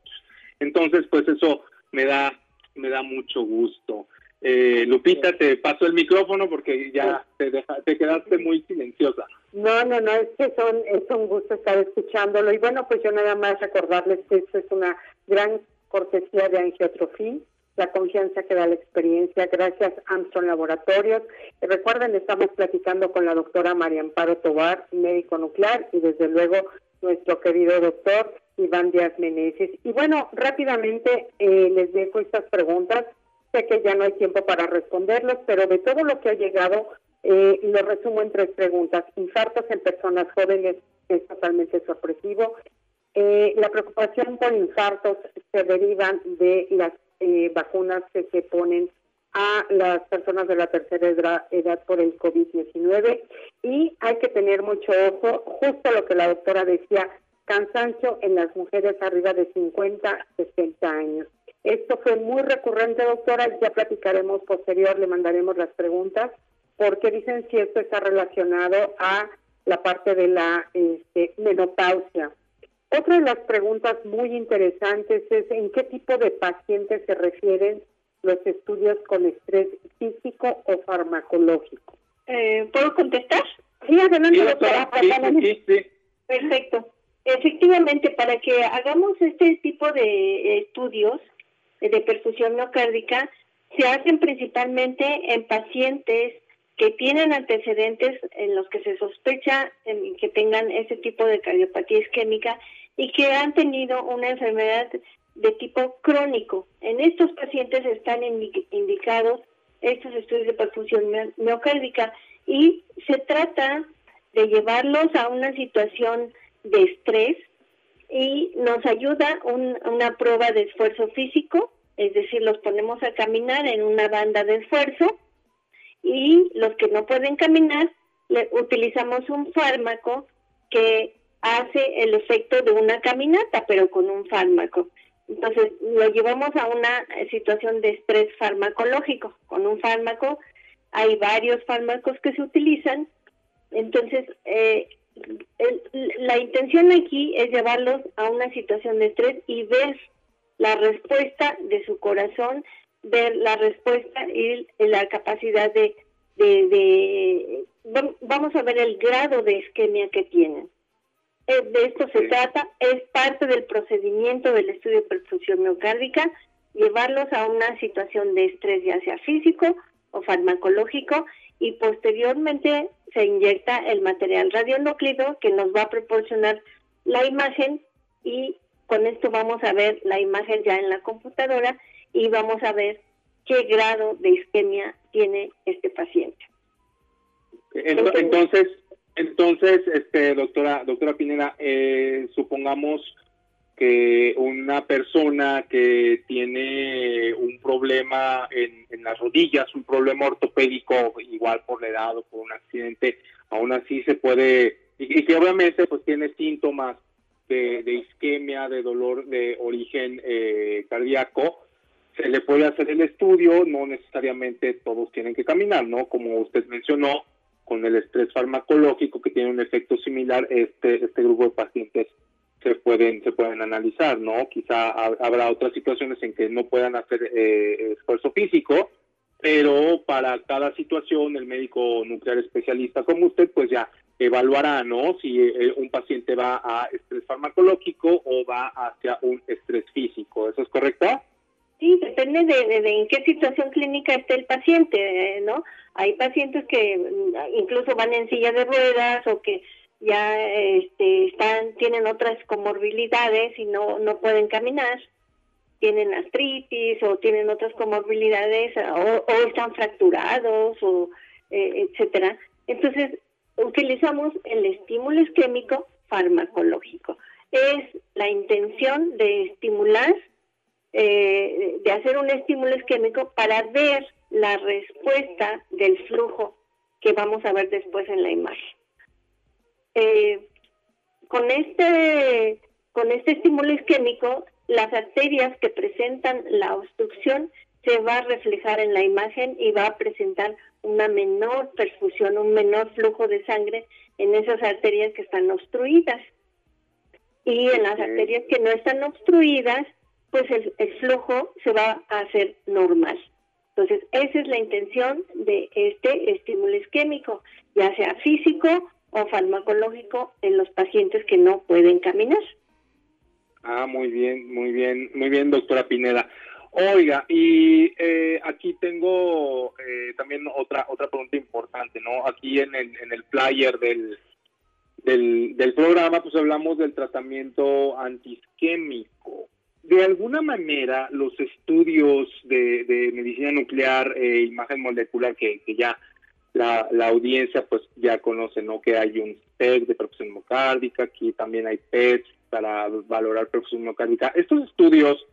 Entonces, pues eso me da, me da mucho gusto. Eh, Lupita, te paso el micrófono porque ya te, te quedaste muy silenciosa. No, no, no, es que son, es un gusto estar escuchándolo. Y bueno, pues yo nada más recordarles que esto es una gran cortesía de Angiotrofía, la confianza que da la experiencia, gracias Armstrong Laboratorios. Y recuerden, estamos platicando con la doctora María Amparo Tobar, médico nuclear, y desde luego nuestro querido doctor Iván Díaz Meneses. Y bueno, rápidamente eh, les dejo estas preguntas Sé que ya no hay tiempo para responderlos, pero de todo lo que ha llegado, eh, lo resumo en tres preguntas. Infartos en personas jóvenes es totalmente sorpresivo. Eh, la preocupación por infartos se derivan de las eh, vacunas que se ponen a las personas de la tercera edad, por el COVID-19 y hay que tener mucho ojo, justo lo que la doctora decía, cansancio en las mujeres arriba de 50, 60 años. Esto fue muy recurrente, doctora, ya platicaremos posterior, le mandaremos las preguntas, porque dicen si esto está relacionado a la parte de la este, menopausia. Otra de las preguntas muy interesantes es en qué tipo de pacientes se refieren los estudios con estrés físico o farmacológico. Eh, ¿Puedo contestar? Sí, adelante, doctora. Perfecto. Efectivamente, para que hagamos este tipo de estudios, de perfusión miocárdica se hacen principalmente en pacientes que tienen antecedentes en los que se sospecha que tengan ese tipo de cardiopatía isquémica y que han tenido una enfermedad de tipo crónico. En estos pacientes están indicados estos estudios de perfusión miocárdica y se trata de llevarlos a una situación de estrés y nos ayuda una prueba de esfuerzo físico, es decir, los ponemos a caminar en una banda de esfuerzo y los que no pueden caminar le, utilizamos un fármaco que hace el efecto de una caminata, pero con un fármaco. Entonces, lo llevamos a una situación de estrés farmacológico. Con un fármaco hay varios fármacos que se utilizan. Entonces, eh, la intención aquí es llevarlos a una situación de estrés y ver la respuesta de su corazón, ver la respuesta y la capacidad de, de, vamos a ver el grado de isquemia que tienen. Eh, de esto se trata, es parte del procedimiento del estudio de perfusión miocárdica, llevarlos a una situación de estrés ya sea físico o farmacológico y posteriormente se inyecta el material radionúclido que nos va a proporcionar la imagen y con esto vamos a ver la imagen ya en la computadora y vamos a ver qué grado de isquemia tiene este paciente. Entonces, entonces, este, doctora, doctora Pineda, eh, supongamos que una persona que tiene un problema en, las rodillas, un problema ortopédico, igual por la edad o por un accidente, aún así se puede, y, que obviamente pues tiene síntomas de, isquemia, de dolor de origen eh, cardíaco, se le puede hacer el estudio, no necesariamente todos tienen que caminar, ¿no? Como usted mencionó, con el estrés farmacológico que tiene un efecto similar, este, este grupo de pacientes se pueden se pueden analizar, ¿no? Quizá habrá otras situaciones en que no puedan hacer eh, esfuerzo físico, pero para cada situación el médico nuclear especialista como usted pues ya evaluará, ¿no? Si eh, un paciente va a estrés farmacológico o va hacia un estrés físico, ¿eso es correcto? Sí, depende de, de, en qué situación clínica esté el paciente, ¿no? Hay pacientes que mm, incluso van en silla de ruedas o que ya este, están, tienen otras comorbilidades y no, no pueden caminar, tienen artritis o tienen otras comorbilidades o, están fracturados o eh, etcétera. Entonces, utilizamos el estímulo isquémico farmacológico. Es la intención de estimular, eh, de hacer un estímulo isquémico para ver la respuesta del flujo que vamos a ver después en la imagen. Eh, con este con este estímulo isquémico, las arterias que presentan la obstrucción se va a reflejar en la imagen y va a presentar una menor perfusión, un menor flujo de sangre en esas arterias que están obstruidas. Y en las arterias que no están obstruidas, pues el, flujo se va a hacer normal. Entonces, esa es la intención de este estímulo isquémico, ya sea físico o farmacológico en los pacientes que no pueden caminar. Ah, muy bien, muy bien, muy bien, doctora Pineda. Oiga, y eh, aquí tengo eh, también otra otra pregunta importante, ¿no? Aquí en el, en el flyer del, del, del programa, pues hablamos del tratamiento antisquémico. De alguna manera, los estudios de, de medicina nuclear e imagen molecular que, ya la, audiencia pues ya conoce, ¿no? Que hay un PET de perfusión hemocárdica, aquí también hay PET para valorar perfusión hemocárdica. Estos estudios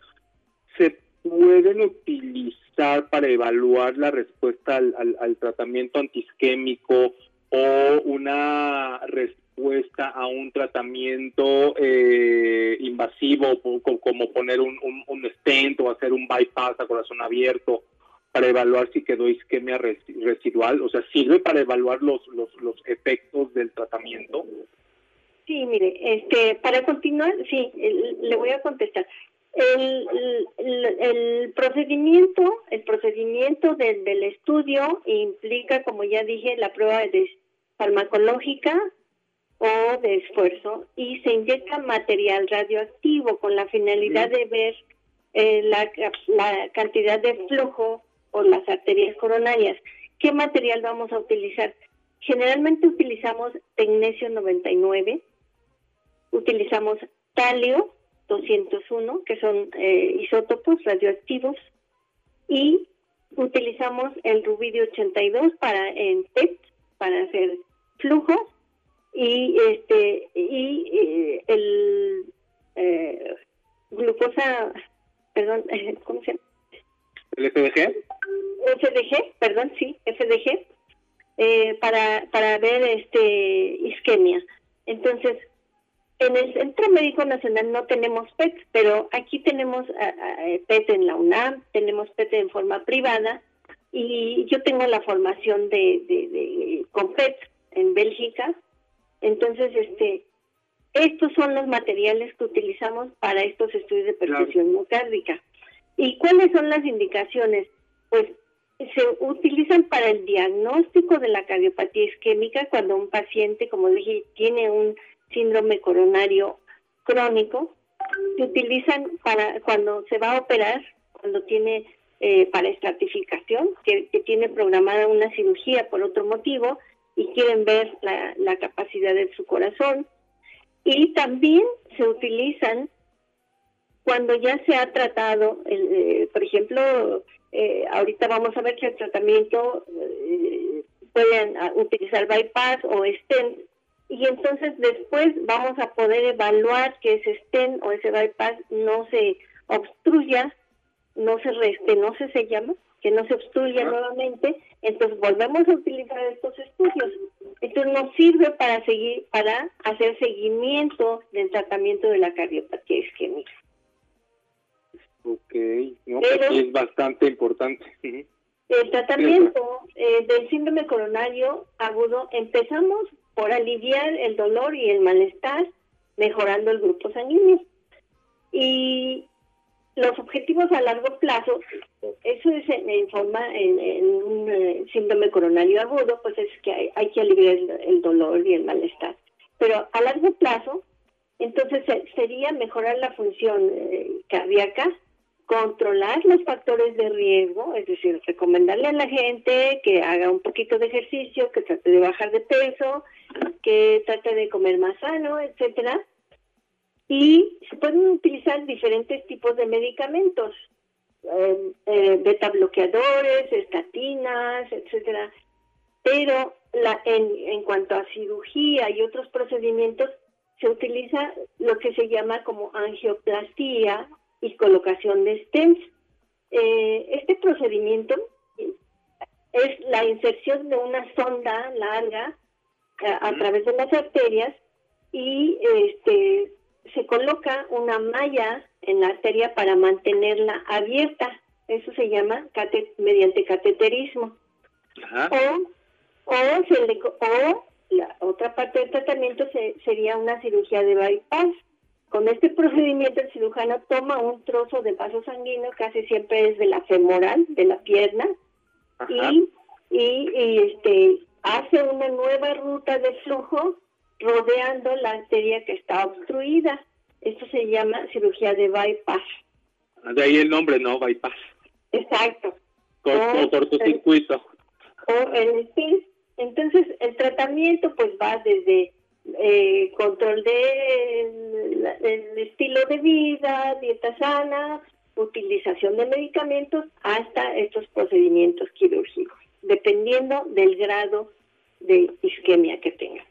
se pueden utilizar para evaluar la respuesta al, tratamiento antisquémico o una respuesta a un tratamiento eh, invasivo como poner un, un, un stent o hacer un bypass a corazón abierto para evaluar si quedó isquemia residual? O sea, ¿sirve para evaluar los, los, los efectos del tratamiento? Sí, mire, este, para continuar, sí, le voy a contestar. El, el, procedimiento, el procedimiento del, del estudio implica, como ya dije, la prueba de farmacológica o de esfuerzo y se inyecta material radioactivo con la finalidad de ver eh, la, la cantidad de flujo las arterias coronarias. ¿Qué material vamos a utilizar? Generalmente utilizamos tecnesio 99, utilizamos talio 201, que son eh, isótopos radioactivos, y utilizamos el rubidio 82 para en PET, para hacer flujos, y este y eh, el eh, glucosa, perdón, ¿cómo se llama? ¿El FDG? FDG, perdón, sí, FDG, eh, para, para ver este isquemia. Entonces, en el Centro Médico Nacional no tenemos PET, pero aquí tenemos PET en la UNAM, tenemos PET en forma privada y yo tengo la formación de, de, con PET en Bélgica. Entonces, este, estos son los materiales que utilizamos para estos estudios de perfusión mocárdica. ¿Y cuáles son las indicaciones? Pues se utilizan para el diagnóstico de la cardiopatía isquémica cuando un paciente, como dije, tiene un síndrome coronario crónico. Se utilizan para cuando se va a operar, cuando tiene eh, para estratificación, que, tiene programada una cirugía por otro motivo y quieren ver la, capacidad de su corazón. Y también se utilizan cuando ya se ha tratado, eh, por ejemplo, eh, ahorita vamos a ver que el tratamiento eh, pueden ah, utilizar bypass o stent y entonces después vamos a poder evaluar que ese stent o ese bypass no se obstruya, no se reste, no se llama, que no se obstruya nuevamente, entonces volvemos a utilizar estos estudios. Entonces nos sirve para seguir, para hacer seguimiento del tratamiento de la cardiopatía isquémica. Ok, no, pues es bastante importante. El tratamiento eh, del síndrome coronario agudo empezamos por aliviar el dolor y el malestar, mejorando el grupo sanguíneo. Y los objetivos a largo plazo, eso es en, forma, en, un eh, síndrome coronario agudo, pues es que hay, que aliviar el, dolor y el malestar. Pero a largo plazo, entonces sería mejorar la función eh, cardíaca, controlar los factores de riesgo, es decir, recomendarle a la gente que haga un poquito de ejercicio, que trate de bajar de peso, que trate de comer más sano, etcétera. Y se pueden utilizar diferentes tipos de medicamentos, eh, eh, beta bloqueadores, estatinas, etcétera. Pero la, en, en cuanto a cirugía y otros procedimientos, se utiliza lo que se llama como angioplastía y colocación de stents. Eh, este procedimiento es la inserción de una sonda larga eh, a, través de las arterias y este se coloca una malla en la arteria para mantenerla abierta. Eso se llama mediante cateterismo. O, o, se le, o la otra parte del tratamiento sería una cirugía de bypass. Con este <laughs> procedimiento el cirujano toma un trozo de vaso sanguíneo, casi siempre es de la femoral, de la pierna, y, y, este, hace una nueva ruta de flujo rodeando la arteria que está obstruida. Esto se llama cirugía de bypass. De ahí el nombre, ¿no? Bypass. Exacto. o, cortocircuito. O el Entonces, el tratamiento pues va desde eh, control del de estilo de vida, dieta sana, utilización de medicamentos, hasta estos procedimientos quirúrgicos, dependiendo del grado de isquemia que tenga.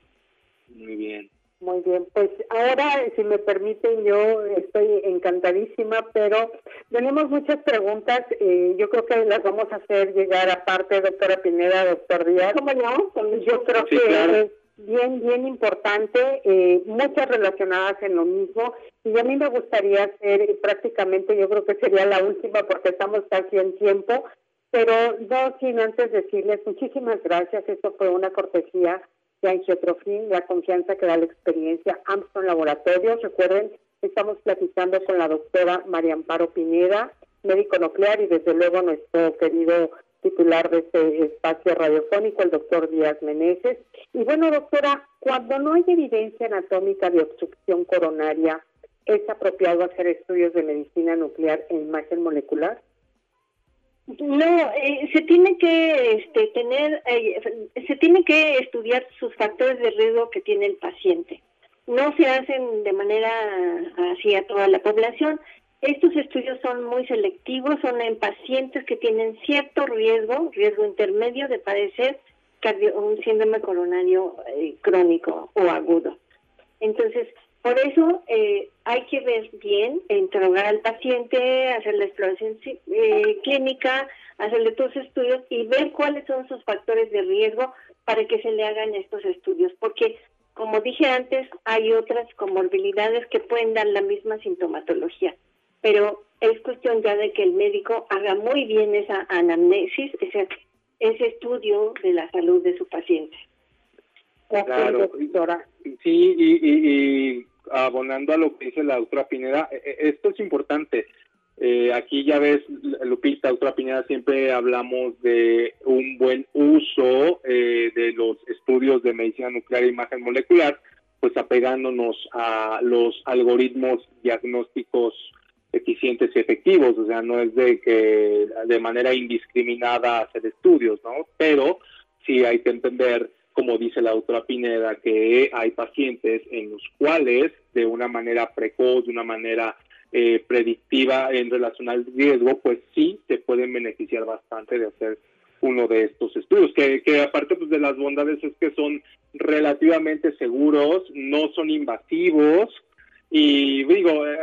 Muy bien. Muy bien, pues ahora, si me permiten, yo estoy encantadísima, pero tenemos muchas preguntas. Eh, yo creo que las vamos a hacer llegar aparte, doctora Pineda, doctor Díaz. ¿Cómo no? Yo creo que bien, bien importante, eh, muchas relacionadas en lo mismo. Y a mí me gustaría hacer prácticamente, yo creo que sería la última porque estamos casi en tiempo, pero no sin antes decirles muchísimas gracias. Esto fue una cortesía de Angiotrofin, la confianza que da la experiencia Armstrong Laboratorios. Recuerden, estamos platicando con la doctora María Amparo Pineda, médico nuclear y desde luego nuestro querido titular de este espacio radiofónico, el doctor Díaz Meneses. Y bueno, doctora, cuando no hay evidencia anatómica de obstrucción coronaria, ¿es apropiado hacer estudios de medicina nuclear en imagen molecular? No, eh, se tiene que este, tener, eh, se tiene que estudiar sus factores de riesgo que tiene el paciente. No se hacen de manera así a toda la población, estos estudios son muy selectivos, son en pacientes que tienen cierto riesgo, riesgo intermedio de padecer un síndrome coronario eh, crónico o agudo. Entonces, por eso eh, hay que ver bien, interrogar al paciente, hacer la exploración eh, clínica, hacerle todos los estudios y ver cuáles son sus factores de riesgo para que se le hagan estos estudios. Porque, como dije antes, hay otras comorbilidades que pueden dar la misma sintomatología pero es cuestión ya de que el médico haga muy bien esa anamnesis, ese, ese estudio de la salud de su paciente. Claro, doctora. Sí, y, abonando a lo que dice la doctora Pineda, e, e, esto es importante. Eh, aquí ya ves, Lupita, doctora Pineda, siempre hablamos de un buen uso eh, de los estudios de medicina nuclear e imagen molecular, pues apegándonos a los algoritmos diagnósticos eficientes y efectivos, o sea, no es de que de manera indiscriminada hacer estudios, ¿no? Pero sí hay que entender, como dice la doctora Pineda, que hay pacientes en los cuales de una manera precoz, de una manera eh, predictiva en relación al riesgo, pues sí se pueden beneficiar bastante de hacer uno de estos estudios, que, que aparte pues, de las bondades es que son relativamente seguros, no son invasivos, y digo, eh,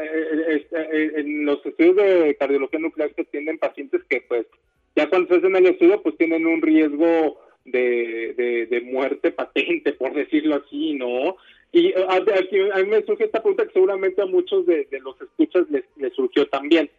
eh, eh, en los estudios de cardiología nuclear se tienen pacientes que pues ya cuando se hacen el estudio pues tienen un riesgo de, de, muerte patente, por decirlo así, ¿no? Y aquí, a mí me surge esta pregunta que seguramente a muchos de, los escuchas les, surgió también.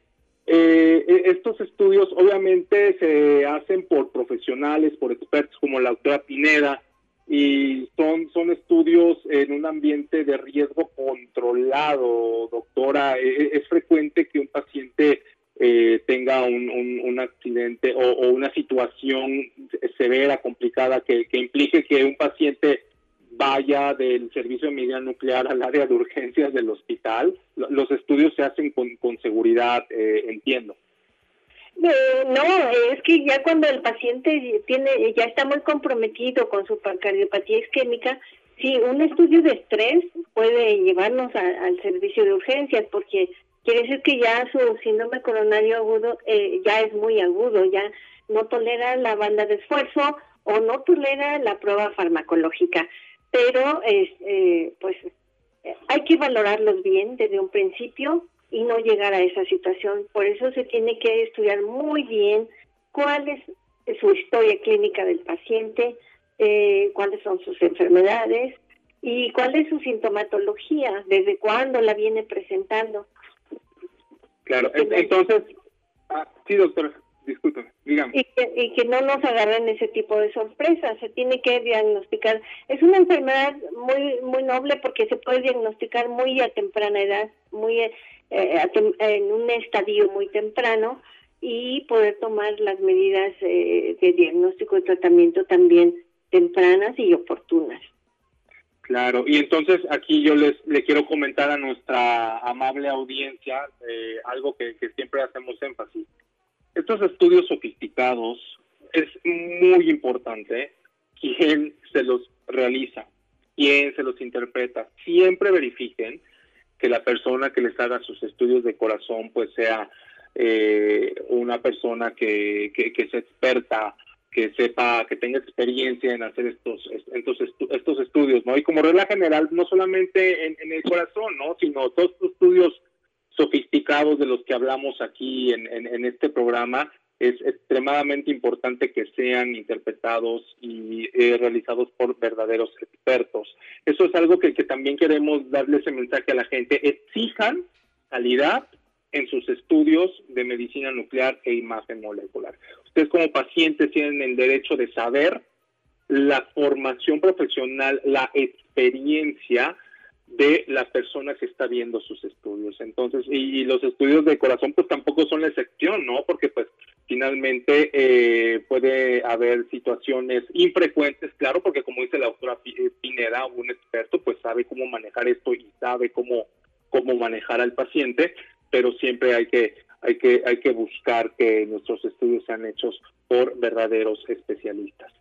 estos estudios obviamente se hacen por profesionales, por expertos como la doctora Pineda, y son, son estudios en un ambiente de riesgo controlado, doctora. E, e, es, frecuente que un paciente eh, tenga un, un, accidente o, una situación severa, complicada, que, que, implique que un paciente vaya del servicio de medicina nuclear al área de urgencias del hospital. Los estudios se hacen con, con seguridad, eh, entiendo. Eh, no, es que ya cuando el paciente tiene, ya está muy comprometido con su cardiopatía isquémica, sí, un estudio de estrés puede llevarnos al servicio de urgencias porque quiere decir que ya su síndrome coronario agudo eh, ya es muy agudo, ya no tolera la banda de esfuerzo o no tolera la prueba farmacológica. Pero, eh, pues, hay que valorarlos bien desde un principio y no llegar a esa situación. Por eso se tiene que estudiar muy bien cuál es su historia clínica del paciente, eh, cuáles son sus enfermedades y cuál es su sintomatología, desde cuándo la viene presentando. Claro, entonces, ah, sí, doctora, discúlpeme, dígame. Y que, y que no nos agarren ese tipo de sorpresas, se tiene que diagnosticar. Es una enfermedad muy muy noble porque se puede diagnosticar muy a temprana edad, muy eh, en un estadio muy temprano y poder tomar las medidas eh, de diagnóstico y tratamiento también tempranas y oportunas. Claro, y entonces aquí yo les le quiero comentar a nuestra amable audiencia eh, algo que, que siempre hacemos énfasis. Estos estudios sofisticados es muy importante quién se los realiza, quién se los interpreta. Siempre verifiquen que la persona que les haga sus estudios de corazón pues sea eh, una persona que, que, sea experta, que sepa, que tenga experiencia en hacer estos, estos, estos estudios, ¿no? Y como regla general, no solamente en, el corazón, ¿no? Sino todos estos estudios sofisticados de los que hablamos aquí en, en este programa, es extremadamente importante que sean interpretados y eh, realizados por verdaderos expertos. Eso es algo que, también queremos darle ese mensaje a la gente. Exijan calidad en sus estudios de medicina nuclear e imagen molecular. Ustedes como pacientes tienen el derecho de saber la formación profesional, la experiencia de la persona que está viendo sus estudios. Entonces, y, los estudios de corazón pues tampoco son la excepción, ¿no? Porque pues finalmente eh, puede haber situaciones infrecuentes, claro, porque como dice la doctora eh, Pineda, un experto, pues sabe cómo manejar esto y sabe cómo, cómo manejar al paciente, pero siempre hay que, hay que, hay que buscar que nuestros estudios sean hechos por verdaderos especialistas.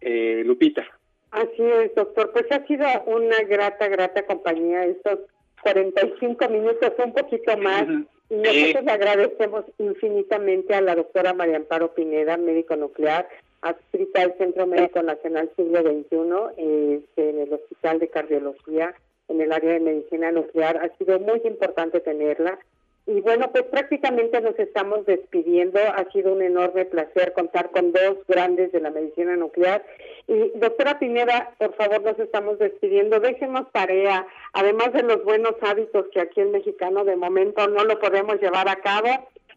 Eh, Lupita. Así es, doctor. Pues ha sido una grata, grata compañía estos 45 minutos, un poquito más. Y nosotros le agradecemos infinitamente a la doctora María Amparo Pineda, médico nuclear, adscrita al Centro Médico Nacional Siglo XXI, este, en el Hospital de Cardiología, en el área de medicina nuclear. Ha sido muy importante tenerla. Y bueno, pues prácticamente nos estamos despidiendo. Ha sido un enorme placer contar con dos grandes de la medicina nuclear. Y doctora Pineda, por favor, nos estamos despidiendo. Déjenos tarea, además de los buenos hábitos que aquí en Mexicano de momento no lo podemos llevar a cabo.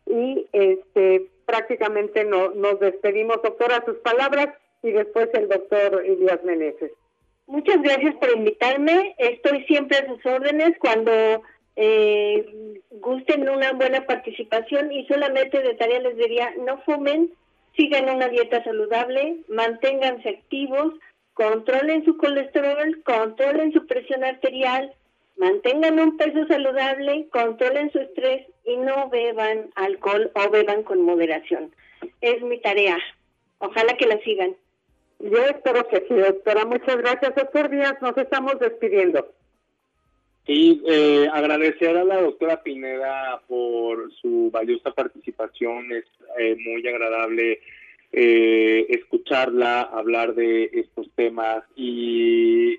Y este prácticamente no, nos despedimos, doctora, sus palabras y después el doctor Elías Meneses. Muchas gracias por invitarme. Estoy siempre a sus órdenes cuando eh, gusten una buena participación y solamente de tarea les diría, no fumen, sigan una dieta saludable, manténganse activos, controlen su colesterol, controlen su presión arterial, mantengan un peso saludable, controlen su estrés y no beban alcohol o beban con moderación. Es mi tarea. Ojalá que la sigan. Yo espero que sí, doctora. Muchas gracias, doctor Díaz. Nos estamos despidiendo. Y eh, agradecer a la doctora Pineda por su valiosa participación, es eh, muy agradable eh, escucharla, hablar de estos temas. Y,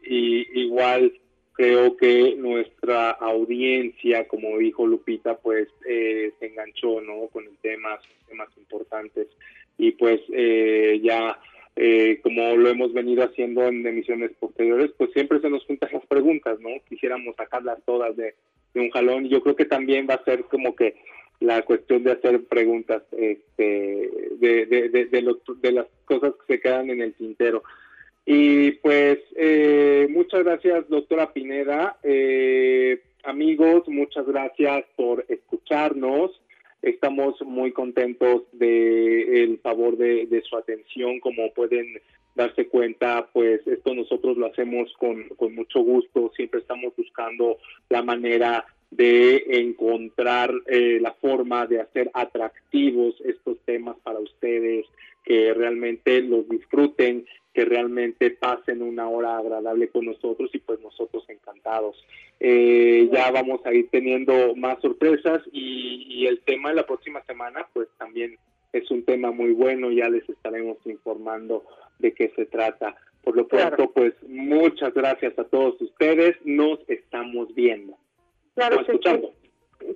igual creo que nuestra audiencia, como dijo Lupita, pues eh, se enganchó ¿no? con el tema, temas importantes. Y pues eh, ya eh, como lo hemos venido haciendo en emisiones posteriores, pues siempre se nos juntan las preguntas, ¿no? Quisiéramos sacarlas todas de, un jalón yo creo que también va a ser como que la cuestión de hacer preguntas este, de, de, de, de, las cosas que se quedan en el tintero. Y pues eh, muchas gracias, doctora Pineda. Eh, amigos, muchas gracias por escucharnos. Estamos muy contentos de el favor de, su atención, como pueden darse cuenta, pues esto nosotros lo hacemos con, con mucho gusto, siempre estamos buscando la manera de encontrar eh, la forma de hacer atractivos estos temas para ustedes, que realmente los disfruten, que realmente pasen una hora agradable con nosotros y pues nosotros encantados. Eh, ya vamos a ir teniendo más sorpresas y, el tema de la próxima semana pues también es un tema muy bueno, ya les estaremos informando de qué se trata. Por lo pronto, pues muchas gracias a todos ustedes, nos estamos viendo. Claro que sí.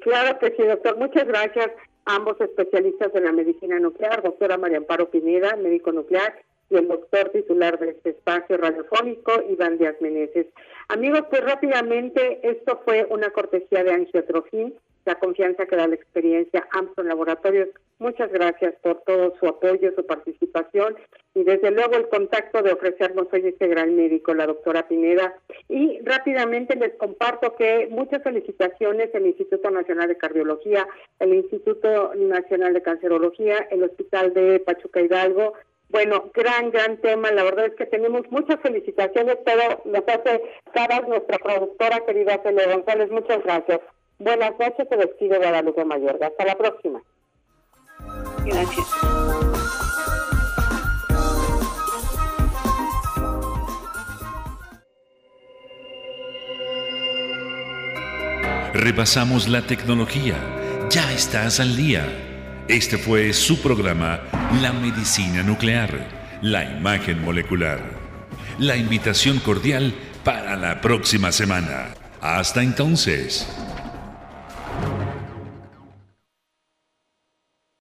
Claro que sí, doctor. Muchas gracias ambos especialistas de la medicina nuclear, doctora María Amparo Pineda, médico nuclear, y el doctor titular de este espacio radiofónico, Iván Díaz Meneses. Amigos, pues rápidamente, esto fue una cortesía de Angiotrofin, la confianza que da la experiencia Amson Laboratorios. Muchas gracias por todo su apoyo, su participación y desde luego el contacto de ofrecernos hoy este gran médico, la doctora Pineda. Y rápidamente les comparto que muchas felicitaciones el Instituto Nacional de Cardiología, el Instituto Nacional de Cancerología, el Hospital de Pachuca Hidalgo, bueno, gran, gran tema. La verdad es que tenemos muchas felicitaciones, pero nos hace cada nuestra productora querida Celia González. Muchas gracias. Buenas noches, te despido Guadalupe Mayorga. Hasta la próxima. Gracias. Repasamos la tecnología. Ya estás al día. Este fue su programa La Medicina Nuclear, la imagen molecular. La invitación cordial para la próxima semana. Hasta entonces.